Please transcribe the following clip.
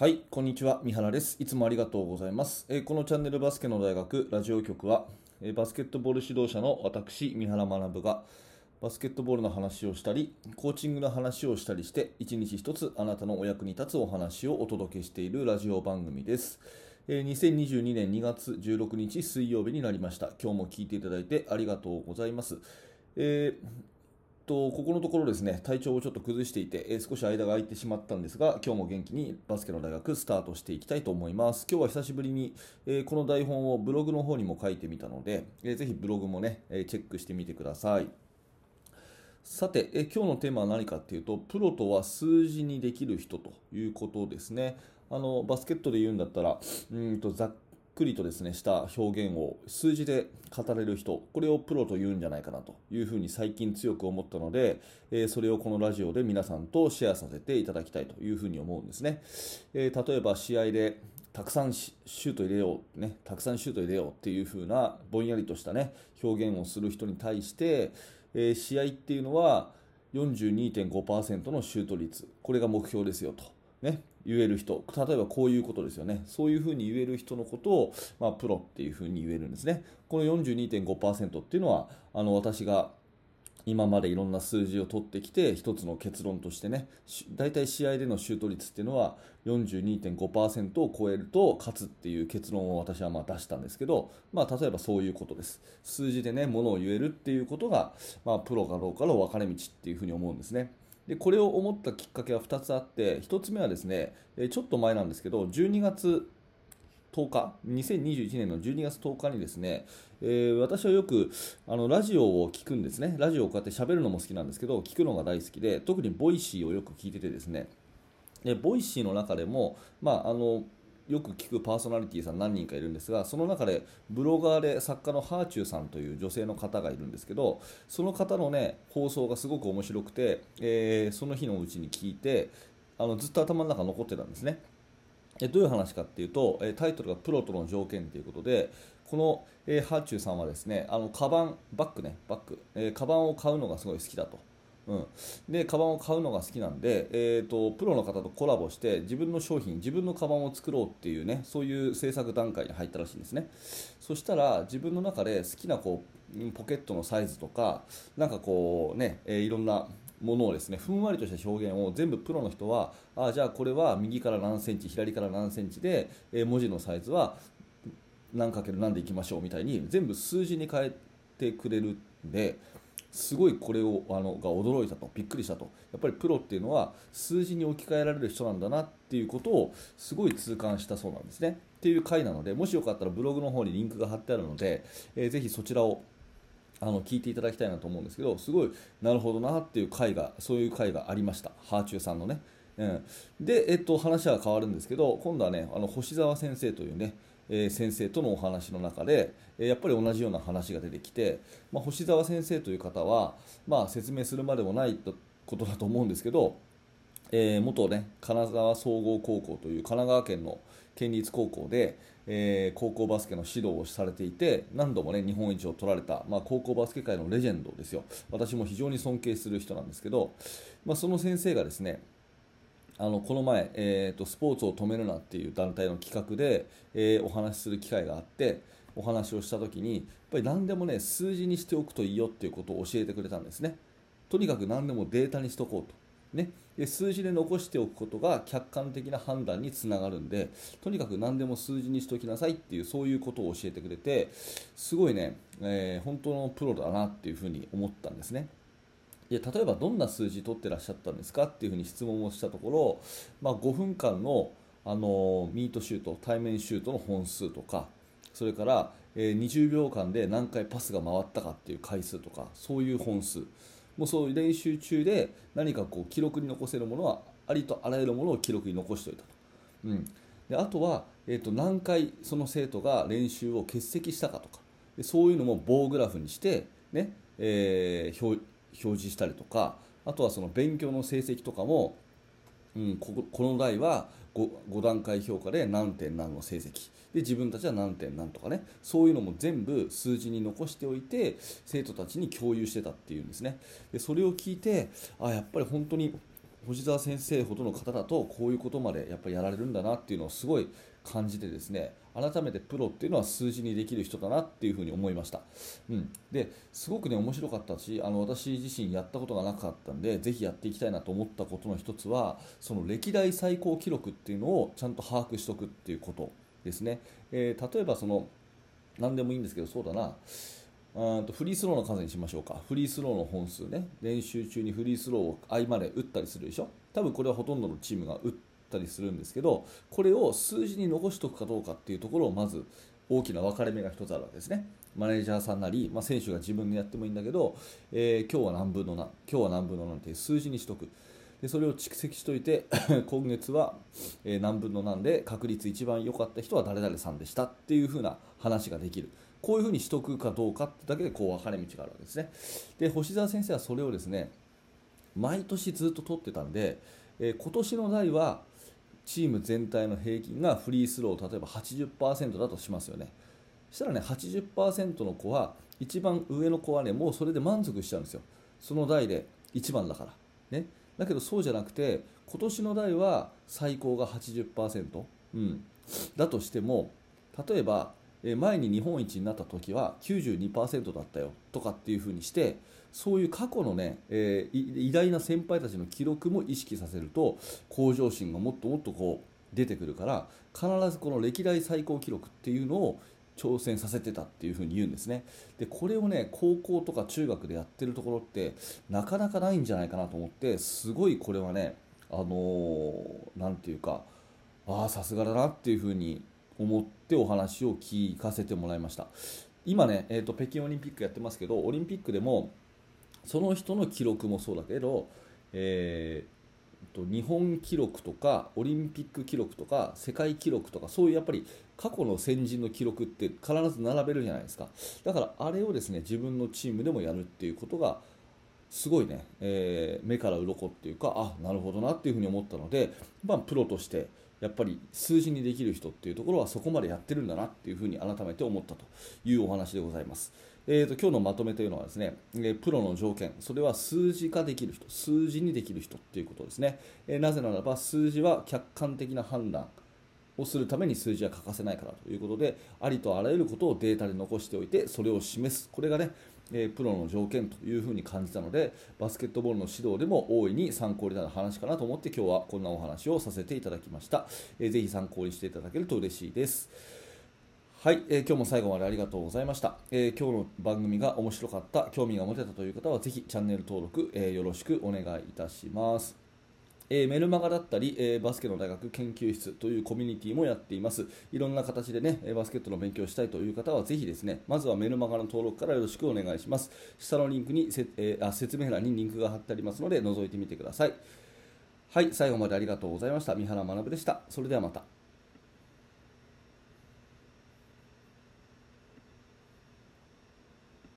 はい、こんにちは。三原です。いつもありがとうございます。えーこのチャンネルバスケの大学ラジオ局は、えーバスケットボール指導者の私、三原学が、バスケットボールの話をしたり、コーチングの話をしたりして、一日一つあなたのお役に立つお話をお届けしているラジオ番組です。えー2022年2月16日水曜日になりました。今日も聞いていただいてありがとうございます。えーとここのところですね体調をちょっと崩していて、えー少し間が空いてしまったんですが今日も元気にバスケの大学スタートしていきたいと思います。今日は久しぶりに、えーこの台本をブログの方にも書いてみたので、えーぜひブログもね、えチェックしてみてください。さて、え今日のテーマは何かっていうとプロとは数字にできる人ということですね。あのバスケットで言うんだったらうんとざっくりとですねした表現を数字で語れる人これをプロと言うんじゃないかなというふうに最近強く思ったので、えーそれをこのラジオで皆さんとシェアさせていただきたいというふうに思うんですね、えー例えば試合でたくさんシュート入れよう、ね、たくさんシュート入れようっていう風なぼんやりとしたね表現をする人に対して、えー試合っていうのは42.5%のシュート率。これが目標ですよと、ね、言える人例えばこういうことですよね。そういうふうに言える人のことを、まあ、プロっていうふうに言えるんですね。この42.5%っていうのはあの私が今までいろんな数字を取ってきて一つの結論としてね大体試合でのシュート率っていうのは42.5%を超えると勝つっていう結論を私はまあ出したんですけど、まあ、例えばそういうことです。数字でねものを言えるっていうことが、まあ、プロかどうかの分かれ道っていうふうに思うんですね。でこれを思ったきっかけは2つあって1つ目はですねちょっと前なんですけど12月10日2021年の12月10日にですね、えー私はよくあのラジオを聞くんですね。ラジオをこうやって喋るのも好きなんですけど聞くのが大好きで特に Voicy をよく聞いててですね。で Voicy の中でも、まあ、あのよく聞くパーソナリティーさん何人かいるんですがその中でブロガーで作家のはあちゅうさんという女性の方がいるんですけどその方のね放送がすごく面白くて、えーその日のうちに聞いてあのずっと頭の中残ってたんですねえどういう話かっていうと、えタイトルがプロとの条件ということで、この、えはあちゅうさんはですね、あのカバン、バッグね、バッグ、えーカバンを買うのがすごい好きだと。うん、でカバンを買うのが好きなんで、えー、とプロの方とコラボして自分の商品自分のカバンを作ろうっていうねそういう制作段階に入ったらしいんですね。そしたら自分の中で好きなこうポケットのサイズとかなんかこうね、えーいろんなものをですねふんわりとした表現を全部プロの人はあじゃあこれは右から何センチ左から何センチで、えー文字のサイズは何かける何でいきましょうみたいに全部数字に変えてくれるんですごいこれをあのが驚いたとびっくりしたと。やっぱりプロっていうのは数字に置き換えられる人なんだなっていうことをすごい痛感したそうなんですね。っていう回なのでもしよかったらブログの方にリンクが貼ってあるので、えーぜひそちらをあの聞いていただきたいなと思うんですけどすごいなるほどなっていう回がそういう回がありました。ハーチューさんのね、うん、で、えっと、話は変わるんですけど今度はねあの星沢先生というねえ先生とのお話の中で、えやっぱり同じような話が出てきて、まあ、星沢先生という方は、まあ、説明するまでもないことだと思うんですけど、えー元ね金沢総合高校という神奈川県の県立高校で、えー高校バスケの指導をされていて何度もね日本一を取られた、まあ、高校バスケ界のレジェンドですよ。私も非常に尊敬する人なんですけど、まあ、その先生がですねあのこの前、えーと「スポーツを止めるな」っていう団体の企画で、えーお話しする機会があってお話をした時にやっぱり何でもね数字にしておくといいよっていうことを教えてくれたんですね。とにかく何でもデータにしとこうと、ね、で数字で残しておくことが客観的な判断につながるんでとにかく何でも数字にしておきなさいっていうそういうことを教えてくれてすごいね、えー本当のプロだなっていうふうに思ったんですね。で例えばどんな数字取ってらっしゃったんですかっていうふうに質問をしたところ、まあ、5分間のあのミートシュート対面シュートの本数とかそれから、え20秒間で何回パスが回ったかっていう回数とかそういう本数。もうそういう練習中で何かこう記録に残せるものはありとあらゆるものを記録に残しておいたと、うん、であとは、えー、と何回その生徒が練習を欠席したかとか。そういうのも棒グラフにして、ねえー表表示したりとかあとはその勉強の成績とかも、うん、こここの代は 5, 5段階評価で何点何の成績。で自分たちは何点何とかね。そういうのも全部数字に残しておいて生徒たちに共有してたっていうんですね。でそれを聞いてあやっぱり本当に星沢先生ほどの方だとこういうことまでやっぱりやられるんだなっていうのをすごい感じてですね改めてプロっていうのは数字にできる人だなっていうふうに思いました、うん、ですごくね面白かったしあの私自身やったことがなかったんでぜひやっていきたいなと思ったことの一つはその歴代最高記録っていうのをちゃんと把握しておくっていうことですね、えー、例えばその何でもいいんですけどそうだな。あとフリースローの数にしましょうか。フリースローの本数ね。練習中にフリースローを合間で打ったりするでしょ。多分これはほとんどのチームが打ってたりするんですけどこれを数字に残しておくかどうかっていうところをまず大きな分かれ目が1つあるわけですね。マネージャーさんなり、まあ、選手が自分でやってもいいんだけど、えー、今日は何分の何今日は何分の何って数字にしとく。でそれを蓄積しておいて 今月は、えー、何分の何で確率一番良かった人は誰々さんでしたっていう風な話ができる。こういうふうにしとくかどうかってだけでこう分かれ道があるわけですね。で星沢先生はそれをですね毎年ずっと取ってたんで、えー、今年の代はチーム全体の平均がフリースロー例えば80%だとしますよね。そしたらね80%の子は一番上の子はねもうそれで満足しちゃうんですよ。その代で1番だから。ね。だけどそうじゃなくて今年の代は最高が80%、うん、だとしても例えば前に日本一になった時は92%だったよとかっていうふうにしてそういう過去のね、えー、偉大な先輩たちの記録も意識させると向上心がもっともっとこう出てくるから必ずこの歴代最高記録っていうのを挑戦させてたっていうふうに言うんですね。でこれをね高校とか中学でやってるところってなかなかないんじゃないかなと思ってすごいこれはねあのー、て言うかああさすがだなっていうふうに思ってお話を聞かせてもらいました。今ね、えーと北京オリンピックやってますけどオリンピックでもその人の記録もそうだけど、えー、と日本記録とかオリンピック記録とか世界記録とかそういうやっぱり過去の先人の記録って必ず並べるじゃないですか。だからあれをですね自分のチームでもやるっていうことがすごいね、えー、目から鱗っていうかあなるほどなっていうふうに思ったので、まあ、プロとしてやっぱり数字にできる人っていうところはそこまでやってるんだなっていうふうに改めて思ったというお話でございます。えーと、今日のまとめというのはですね、えプロの条件、それは数字化できる人、数字にできる人ということですね、えー、なぜならば数字は客観的な判断をするために数字は欠かせないからということで、ありとあらゆることをデータで残しておいて、それを示す、これがね、えー、プロの条件というふうに感じたので、バスケットボールの指導でも大いに参考になる話かなと思って、今日はこんなお話をさせていただきました。えー、ぜひ参考にしていただけると嬉しいです。はい、えー、今日も最後までありがとうございました、えー、今日の番組が面白かった、興味が持てたという方はぜひチャンネル登録、え、よろしくお願いいたします。えメルマガだったり、えバスケの大学研究室というコミュニティもやっています。いろんな形でね、バスケットの勉強したいという方はぜひですね、まずはメルマガの登録からよろしくお願いします。下のリンクにせ、えあ説明欄にリンクが貼ってありますので、覗いてみてください。はい、最後までありがとうございました。三原学でした。それではまた。